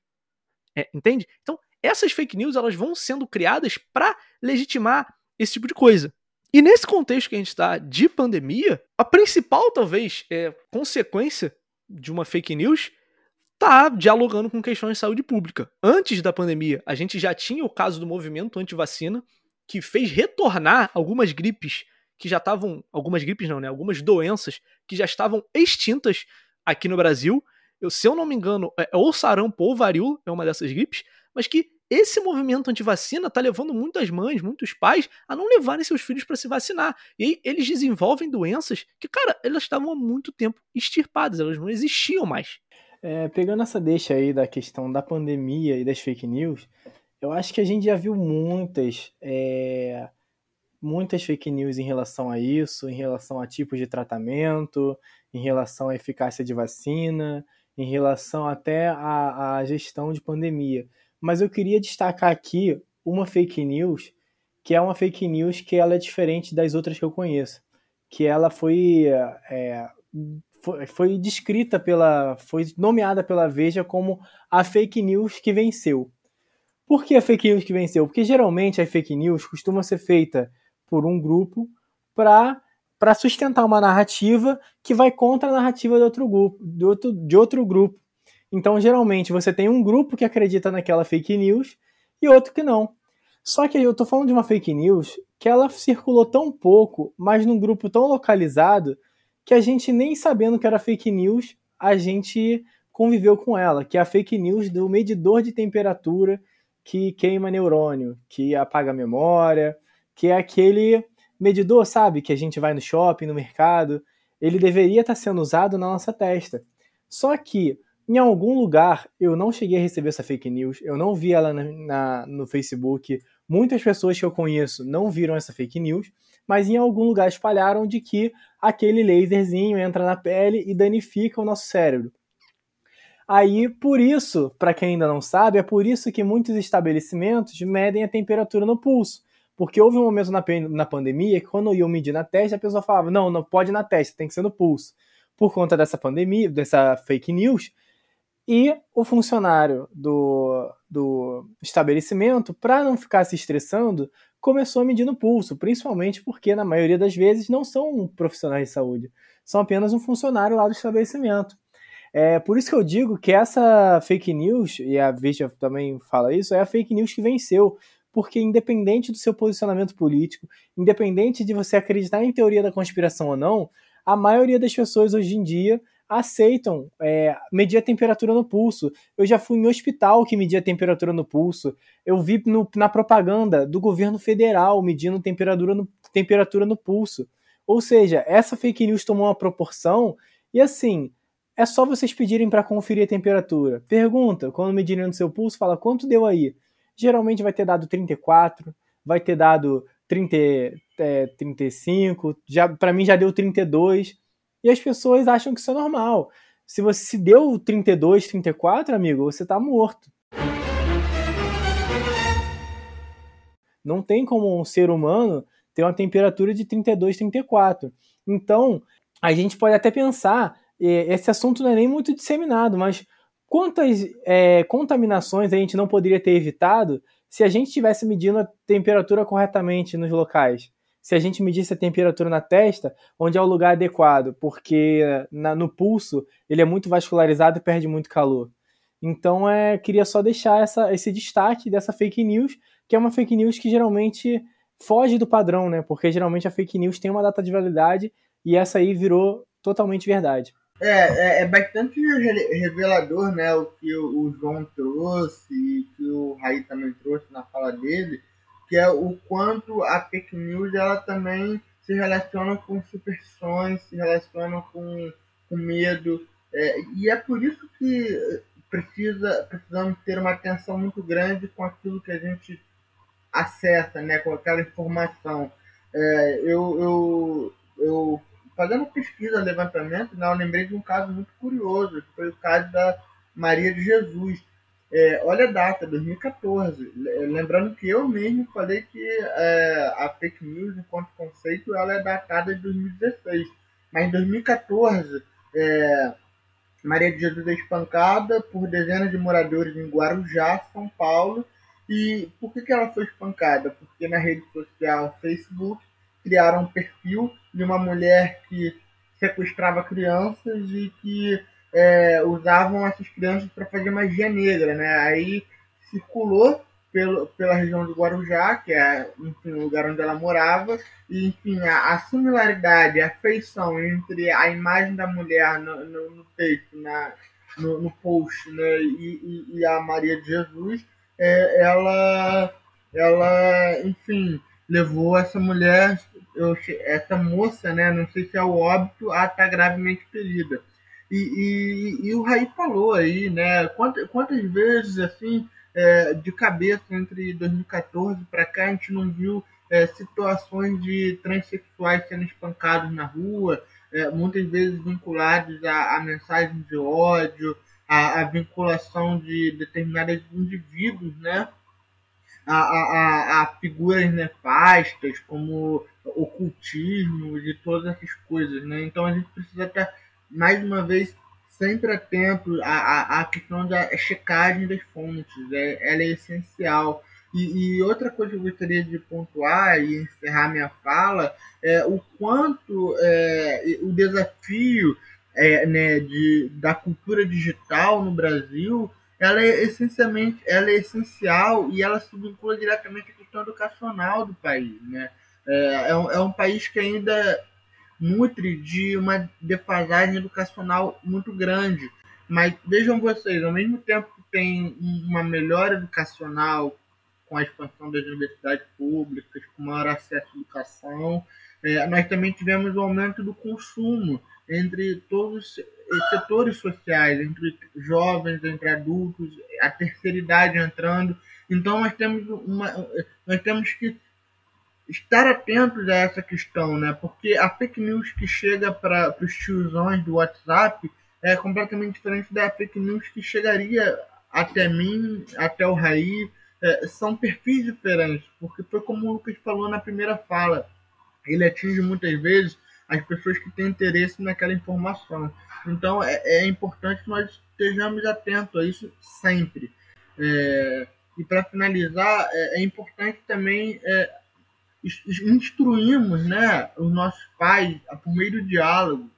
É, entende? Então, essas fake news elas vão sendo criadas para legitimar esse tipo de coisa. E nesse contexto que a gente está de pandemia, a principal, talvez, é, consequência de uma fake news tá dialogando com questões de saúde pública. Antes da pandemia, a gente já tinha o caso do movimento anti-vacina, que fez retornar algumas gripes que já estavam. Algumas gripes não, né? Algumas doenças que já estavam extintas aqui no Brasil. Eu, se eu não me engano, é, ou sarampo ou varíola é uma dessas gripes, mas que esse movimento anti-vacina está levando muitas mães, muitos pais a não levarem seus filhos para se vacinar. E aí eles desenvolvem doenças que, cara, elas estavam há muito tempo extirpadas, elas não existiam mais. É, pegando essa deixa aí da questão da pandemia e das fake news, eu acho que a gente já viu muitas, é, muitas fake news em relação a isso, em relação a tipos de tratamento, em relação à eficácia de vacina, em relação até à, à gestão de pandemia. Mas eu queria destacar aqui uma fake news, que é uma fake news que ela é diferente das outras que eu conheço. Que ela foi, é, foi, foi descrita pela. foi nomeada pela Veja como a fake news que venceu. Por que a fake news que venceu? Porque geralmente a fake news costuma ser feita por um grupo para para sustentar uma narrativa que vai contra a narrativa de outro grupo, de outro, de outro grupo. Então, geralmente, você tem um grupo que acredita naquela fake news e outro que não. Só que eu tô falando de uma fake news que ela circulou tão pouco, mas num grupo tão localizado, que a gente nem sabendo que era fake news, a gente conviveu com ela, que é a fake news do medidor de temperatura que queima neurônio, que apaga a memória, que é aquele medidor, sabe, que a gente vai no shopping, no mercado, ele deveria estar sendo usado na nossa testa. Só que em algum lugar eu não cheguei a receber essa fake news, eu não vi ela na, na, no Facebook. Muitas pessoas que eu conheço não viram essa fake news, mas em algum lugar espalharam de que aquele laserzinho entra na pele e danifica o nosso cérebro. Aí, por isso, para quem ainda não sabe, é por isso que muitos estabelecimentos medem a temperatura no pulso. Porque houve um momento na, na pandemia que quando iam medir na testa, a pessoa falava: não, não pode na testa, tem que ser no pulso. Por conta dessa pandemia, dessa fake news, e o funcionário do, do estabelecimento, para não ficar se estressando, começou a medir no pulso, principalmente porque, na maioria das vezes, não são profissionais de saúde, são apenas um funcionário lá do estabelecimento. É por isso que eu digo que essa fake news, e a Veja também fala isso, é a fake news que venceu. Porque, independente do seu posicionamento político, independente de você acreditar em teoria da conspiração ou não, a maioria das pessoas hoje em dia aceitam é, medir a temperatura no pulso. Eu já fui em hospital que media a temperatura no pulso. Eu vi no, na propaganda do governo federal medindo temperatura no, temperatura no pulso. Ou seja, essa fake news tomou uma proporção e assim, é só vocês pedirem para conferir a temperatura. Pergunta, quando medirem no seu pulso, fala quanto deu aí. Geralmente vai ter dado 34, vai ter dado 30, é, 35, já para mim já deu 32 e as pessoas acham que isso é normal. Se você se deu 32, 34, amigo, você tá morto. Não tem como um ser humano ter uma temperatura de 32, 34. Então, a gente pode até pensar, esse assunto não é nem muito disseminado, mas quantas é, contaminações a gente não poderia ter evitado se a gente estivesse medindo a temperatura corretamente nos locais? Se a gente medisse a temperatura na testa, onde é o lugar adequado, porque na, no pulso ele é muito vascularizado e perde muito calor. Então, é, queria só deixar essa, esse destaque dessa fake news, que é uma fake news que geralmente foge do padrão, né? Porque geralmente a fake news tem uma data de validade e essa aí virou totalmente verdade. É, é, é bastante revelador, né? O que o João trouxe e que o Raí também trouxe na fala dele que é o quanto a fake news ela também se relaciona com superstições, se relaciona com, com medo. É, e é por isso que precisa, precisamos ter uma atenção muito grande com aquilo que a gente acessa, né, com aquela informação. É, eu, eu, eu, fazendo pesquisa, levantamento, né, eu lembrei de um caso muito curioso, que foi o caso da Maria de Jesus. É, olha a data, 2014. Lembrando que eu mesmo falei que é, a fake news, enquanto conceito, ela é datada de 2016. Mas em 2014, é, Maria de Jesus é espancada por dezenas de moradores em Guarujá, São Paulo. E por que, que ela foi espancada? Porque na rede social Facebook criaram um perfil de uma mulher que sequestrava crianças e que é, usavam essas crianças para fazer magia negra, né? Aí circulou pelo, pela região de Guarujá, que é enfim, o lugar onde ela morava, e enfim, a, a similaridade, a feição entre a imagem da mulher no, no, no texto, na, no, no, post, né, e, e, e, a Maria de Jesus, é, ela, ela, enfim, levou essa mulher, essa moça, né, não sei se é o óbito, a estar tá gravemente ferida. E, e, e, o Raí falou aí, né, quantas, quantas vezes, assim, é, de cabeça entre 2014 para cá, a gente não viu é, situações de transexuais sendo espancados na rua, é, muitas vezes vinculados a, a mensagens de ódio, a, a, vinculação de determinados indivíduos, né? A, a, a, figuras nefastas, como ocultismo e todas essas coisas, né? Então a gente precisa estar, mais uma vez, sempre atento à, à, questão da checagem das fontes, é, ela é essencial. E, e, outra coisa que eu gostaria de pontuar e encerrar minha fala é o quanto é, o desafio é, né, de, da cultura digital no Brasil ela é essencialmente ela é essencial e ela se vincula diretamente à questão educacional do país. Né? É, é, um, é um país que ainda nutre de uma defasagem educacional muito grande. Mas vejam vocês, ao mesmo tempo que tem uma melhora educacional com a expansão das universidades públicas, com maior acesso à educação, é, nós também tivemos o aumento do consumo entre todos os setores sociais, entre jovens, entre adultos, a terceira idade entrando. Então nós temos uma, nós temos que estar atentos a essa questão, né? Porque a fake news que chega para os tiozões do WhatsApp é completamente diferente da fake news que chegaria até mim, até o Raí. É, são perfis diferentes, porque foi como o Lucas falou na primeira fala. Ele atinge muitas vezes as pessoas que têm interesse naquela informação. Então é, é importante que nós estejamos atentos a isso sempre. É, e para finalizar, é, é, importante também é, instruímos né, os nossos pais por meio do diálogo.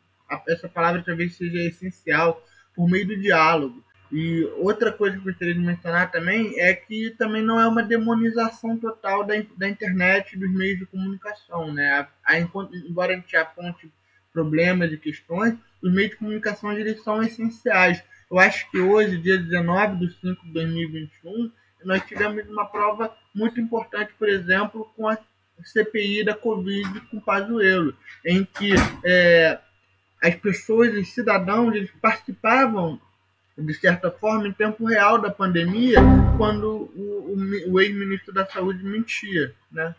Essa palavra talvez seja essencial, por meio do diálogo. E outra coisa que eu gostaria de mencionar também é que também não é uma demonização total da, da internet dos meios de comunicação. Né? A, a, embora a gente aponte problemas e questões, os meios de comunicação eles são essenciais. Eu acho que hoje, dia 19 de 5 de 2021, nós tivemos uma prova muito importante, por exemplo, com a CPI da Covid com Pazuello, em que é, as pessoas, os cidadãos, eles participavam de certa forma em tempo real da pandemia, quando o, o, o ex-ministro da Saúde mentia, né?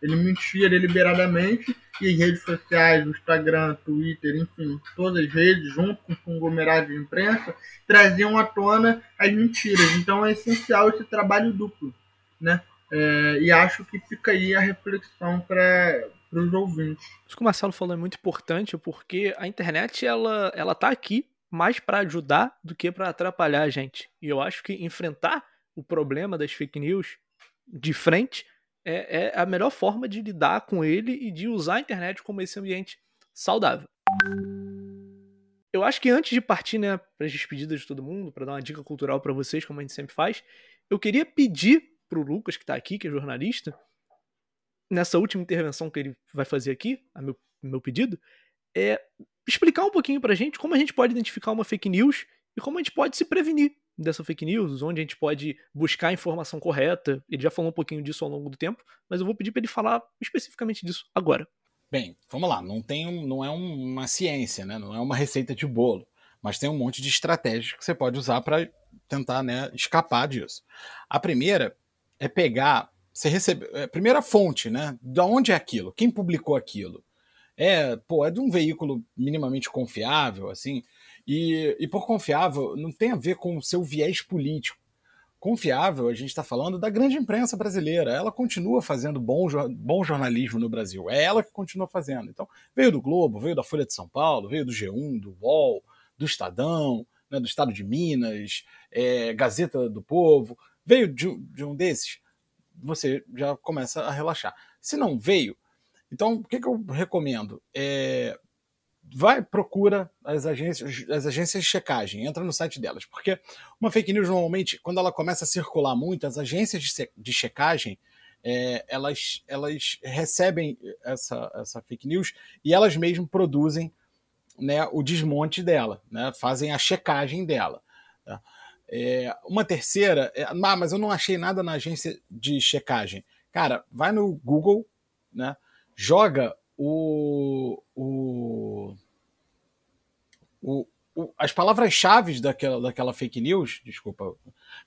Ele mentia deliberadamente e as redes sociais, o Instagram, Twitter, enfim, todas as redes, junto com o conglomerado de imprensa, traziam à tona as mentiras. Então é essencial esse trabalho duplo, né? É, e acho que fica aí a reflexão para os ouvintes. Isso que o Marcelo falou é muito importante, porque a internet ela, ela tá aqui mais para ajudar do que para atrapalhar a gente. E eu acho que enfrentar o problema das fake news de frente é, é a melhor forma de lidar com ele e de usar a internet como esse ambiente saudável. Eu acho que antes de partir né, para as despedidas de todo mundo, para dar uma dica cultural para vocês, como a gente sempre faz, eu queria pedir o Lucas, que está aqui, que é jornalista, nessa última intervenção que ele vai fazer aqui, a meu, meu pedido, é explicar um pouquinho para a gente como a gente pode identificar uma fake news e como a gente pode se prevenir dessa fake news, onde a gente pode buscar a informação correta. Ele já falou um pouquinho disso ao longo do tempo, mas eu vou pedir para ele falar especificamente disso agora. Bem, vamos lá. Não tem, um, não é uma ciência, né? Não é uma receita de bolo, mas tem um monte de estratégias que você pode usar para tentar né, escapar disso. A primeira é pegar você recebe. É, primeira fonte, né? Da onde é aquilo? Quem publicou aquilo? É, pô, é de um veículo minimamente confiável, assim. E, e por confiável, não tem a ver com o seu viés político. Confiável, a gente está falando da grande imprensa brasileira. Ela continua fazendo bom, bom jornalismo no Brasil. É ela que continua fazendo. Então, veio do Globo, veio da Folha de São Paulo, veio do G1, do UOL, do Estadão, né, do Estado de Minas, é, Gazeta do Povo. Veio de, de um desses, você já começa a relaxar. Se não veio, então o que, que eu recomendo? É, vai, procura as agências, as agências de checagem, entra no site delas, porque uma fake news normalmente, quando ela começa a circular muito, as agências de, de checagem é, elas, elas recebem essa, essa fake news e elas mesmas produzem né, o desmonte dela, né, fazem a checagem dela. Tá? É, uma terceira, é, ah, mas eu não achei nada na agência de checagem. Cara, vai no Google, né, joga o, o, o, as palavras-chave daquela, daquela fake news, desculpa,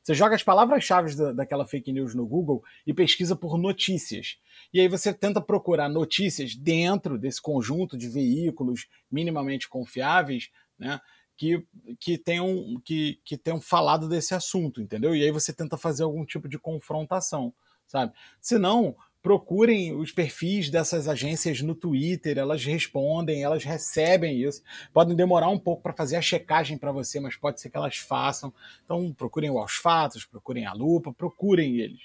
você joga as palavras-chave da, daquela fake news no Google e pesquisa por notícias. E aí você tenta procurar notícias dentro desse conjunto de veículos minimamente confiáveis, né? Que, que, tenham, que, que tenham falado desse assunto, entendeu? E aí você tenta fazer algum tipo de confrontação, sabe? Se não, procurem os perfis dessas agências no Twitter, elas respondem, elas recebem isso. Podem demorar um pouco para fazer a checagem para você, mas pode ser que elas façam. Então procurem o Aos Fatos, procurem a Lupa, procurem eles.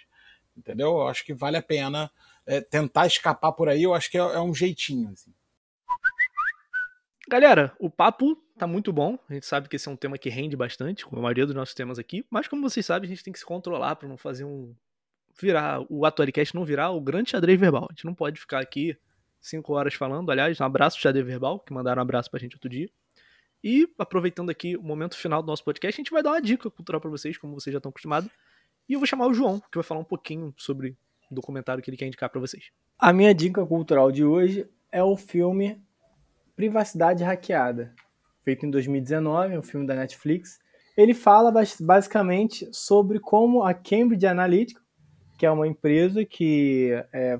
Entendeu? Eu acho que vale a pena é, tentar escapar por aí, eu acho que é, é um jeitinho. Assim. Galera, o papo tá muito bom. A gente sabe que esse é um tema que rende bastante, como a maioria dos nossos temas aqui. Mas como vocês sabem, a gente tem que se controlar para não fazer um. virar. O Atualicast não virar o grande xadrez verbal. A gente não pode ficar aqui cinco horas falando. Aliás, um abraço xadrez verbal, que mandaram um abraço pra gente outro dia. E aproveitando aqui o momento final do nosso podcast, a gente vai dar uma dica cultural para vocês, como vocês já estão acostumados. E eu vou chamar o João, que vai falar um pouquinho sobre documentário que ele quer indicar para vocês. A minha dica cultural de hoje é o filme Privacidade Hackeada, feito em 2019, é um filme da Netflix. Ele fala basicamente sobre como a Cambridge Analytica, que é uma empresa que é,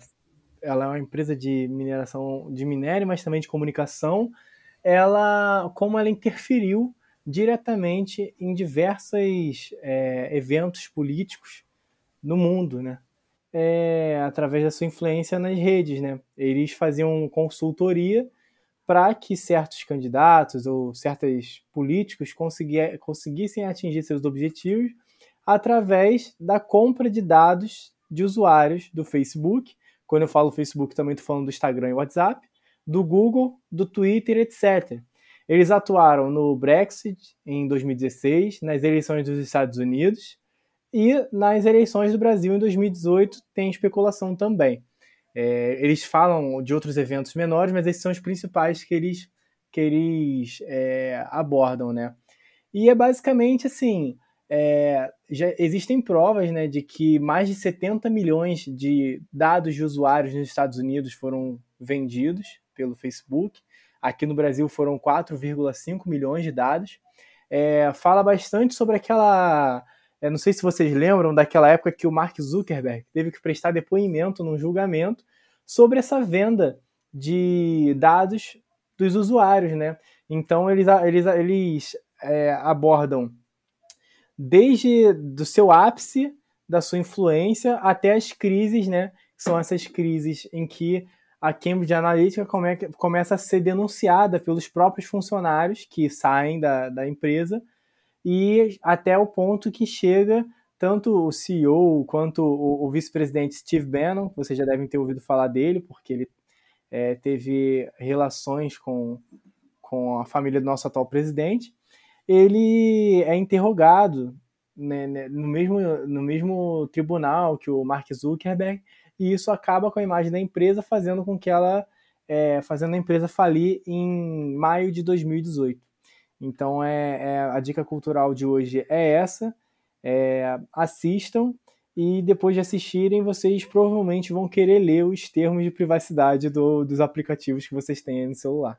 ela é uma empresa de mineração de minério, mas também de comunicação, ela como ela interferiu diretamente em diversos é, eventos políticos no mundo, né? é, através da sua influência nas redes, né? Eles faziam consultoria para que certos candidatos ou certos políticos conseguissem atingir seus objetivos através da compra de dados de usuários do Facebook. Quando eu falo Facebook, também estou falando do Instagram e WhatsApp, do Google, do Twitter, etc. Eles atuaram no Brexit em 2016, nas eleições dos Estados Unidos, e nas eleições do Brasil em 2018 tem especulação também. É, eles falam de outros eventos menores, mas esses são os principais que eles, que eles é, abordam, né? E é basicamente assim, é, já existem provas né, de que mais de 70 milhões de dados de usuários nos Estados Unidos foram vendidos pelo Facebook. Aqui no Brasil foram 4,5 milhões de dados. É, fala bastante sobre aquela eu não sei se vocês lembram daquela época que o Mark Zuckerberg teve que prestar depoimento num julgamento sobre essa venda de dados dos usuários, né? Então eles, eles, eles é, abordam desde do seu ápice da sua influência até as crises, né? São essas crises em que a Cambridge Analytica come, começa a ser denunciada pelos próprios funcionários que saem da, da empresa e até o ponto que chega tanto o CEO quanto o, o vice-presidente Steve Bannon, vocês já devem ter ouvido falar dele, porque ele é, teve relações com, com a família do nosso atual presidente, ele é interrogado né, né, no, mesmo, no mesmo tribunal que o Mark Zuckerberg, e isso acaba com a imagem da empresa, fazendo com que ela é, fazendo a empresa falir em maio de 2018. Então é, é, a dica cultural de hoje é essa. É, assistam e depois de assistirem, vocês provavelmente vão querer ler os termos de privacidade do, dos aplicativos que vocês têm no celular.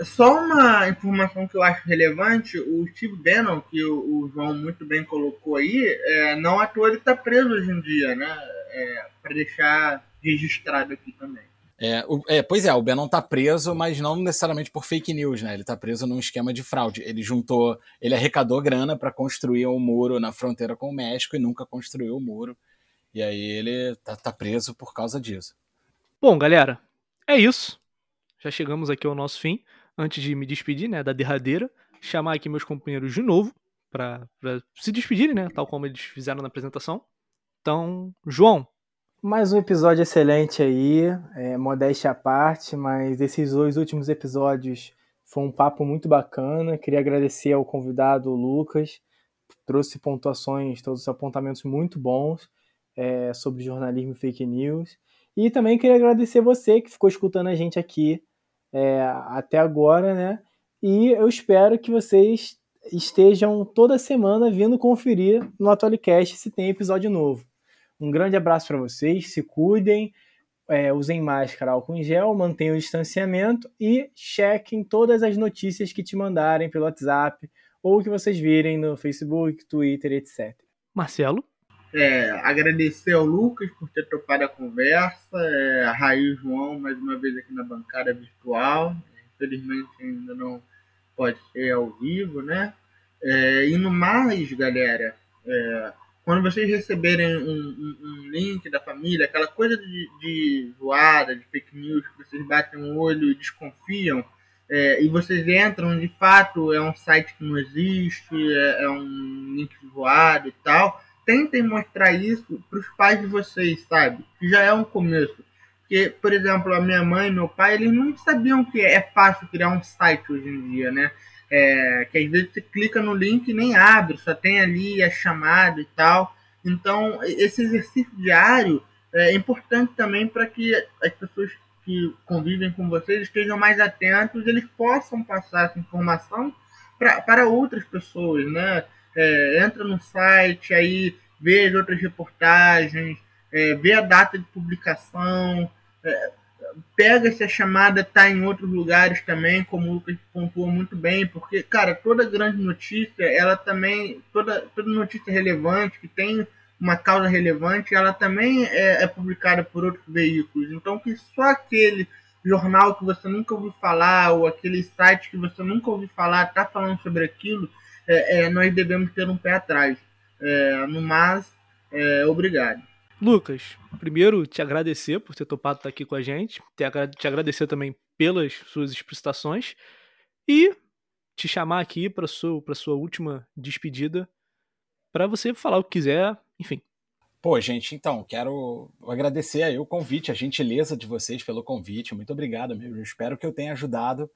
Só uma informação que eu acho relevante, o Steve Bannon, que o, João muito bem colocou aí, é, não à toa ele está preso hoje em dia, né? é, para deixar registrado aqui também. É, o, é, pois é, o Bannon tá preso, mas não necessariamente por fake news, né? Ele tá preso num esquema de fraude. Ele juntou, ele arrecadou grana para construir um muro na fronteira com o México e nunca construiu o muro. E aí ele tá, tá preso por causa disso. Bom, galera, é isso. Já chegamos aqui ao nosso fim. Antes de me despedir, né, da derradeira, chamar aqui meus companheiros de novo para se despedirem, né, tal como eles fizeram na apresentação. Então, João, mais um episódio excelente aí, é, modéstia à parte, mas esses dois últimos episódios foi um papo muito bacana. Queria agradecer ao convidado Lucas, trouxe pontuações, todos os apontamentos muito bons é, sobre jornalismo e fake news. E também queria agradecer você que ficou escutando a gente aqui é, até agora, né? E eu espero que vocês estejam toda semana vindo conferir no Atualicast se tem episódio novo. Um grande abraço para vocês, se cuidem, é, usem máscara, álcool em gel, mantenham o distanciamento e chequem todas as notícias que te mandarem pelo WhatsApp ou que vocês virem no Facebook, Twitter, etc. Marcelo? É, agradecer ao Lucas por ter topado a conversa, é, a Raí João mais uma vez aqui na bancada virtual. Infelizmente ainda não pode ser ao vivo, né? É, e no mais, galera, é, quando vocês receberem um, um, um, link da família, aquela coisa de, de zoada, de fake news, que vocês batem o olho e desconfiam, é, e vocês entram, de fato, é um site que não existe, é, é um link zoado e tal, tentem mostrar isso para os pais de vocês, sabe? Que já é um começo. Porque, por exemplo, a minha mãe e meu pai, eles não sabiam que é fácil criar um site hoje em dia, né? É, que às vezes você clica no link e nem abre, só tem ali a chamada e tal. Então, esse exercício diário é importante também para que as pessoas que convivem com vocês estejam mais atentos, eles possam passar essa informação pra, para outras pessoas, né? É, entra no site, aí vê as outras reportagens, é, vê a data de publicação, é, pega se a chamada está em outros lugares também, como o Lucas pontuou muito bem, porque, cara, toda grande notícia, ela também, toda, toda notícia relevante, que tem uma causa relevante, ela também é, é publicada por outros veículos. Então, que só aquele jornal que você nunca ouviu falar, ou aquele site que você nunca ouviu falar, está falando sobre aquilo, é, é, nós devemos ter um pé atrás. É, no mais, é, obrigado. Lucas, primeiro te agradecer por ter topado estar aqui com a gente, te agradecer também pelas suas explicitações e te chamar aqui para sua para sua última despedida para você falar o que quiser, enfim. Pô, gente, então, quero agradecer aí o convite, a gentileza de vocês pelo convite. Muito obrigado mesmo. Espero que eu tenha ajudado,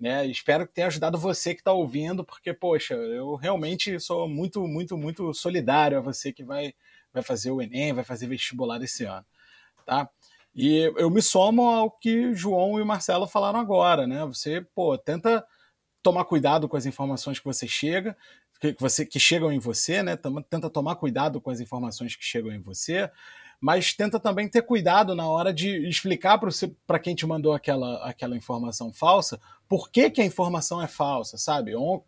né? Espero que tenha ajudado você que está ouvindo, porque, poxa, eu realmente sou muito, muito, muito solidário a você que vai vai fazer o Enem, vai fazer vestibular esse ano, tá? E eu me somo ao que João e Marcelo falaram agora, né? Você, pô, tenta tomar cuidado com as informações que você chega, que, você, que chegam em você, né? Tenta tomar cuidado com as informações que chegam em você, mas tenta também ter cuidado na hora de explicar para quem te mandou aquela, aquela informação falsa por que, que a informação é falsa, sabe? Ou,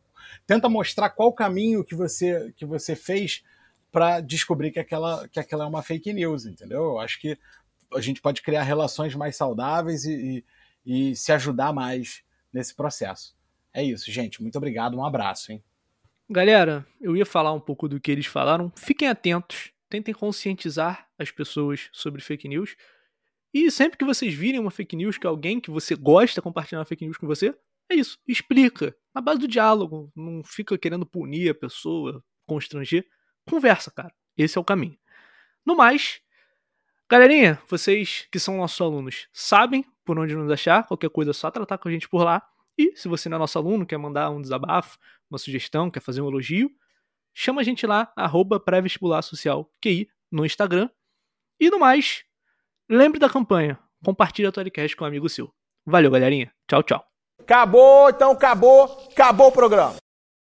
tenta mostrar qual caminho que você, que você fez para descobrir que aquela, que aquela é uma fake news, entendeu? Eu acho que a gente pode criar relações mais saudáveis e, e, e se ajudar mais nesse processo. É isso, gente. Muito obrigado. Um abraço, hein? Galera, eu ia falar um pouco do que eles falaram. Fiquem atentos, tentem conscientizar as pessoas sobre fake news. E sempre que vocês virem uma fake news que alguém que você gosta compartilhar uma fake news com você, é isso, explica. Na base do diálogo, não fica querendo punir a pessoa, constranger conversa, cara. Esse é o caminho. No mais, galerinha, vocês que são nossos alunos sabem por onde nos achar. Qualquer coisa é só tratar com a gente por lá. E se você não é nosso aluno, quer mandar um desabafo, uma sugestão, quer fazer um elogio, chama a gente lá, arroba pré-vestibular social QI no Instagram. E no mais, lembre da campanha. Compartilhe a Toricast com um amigo seu. Valeu, galerinha. Tchau, tchau. Acabou, então acabou, acabou o programa.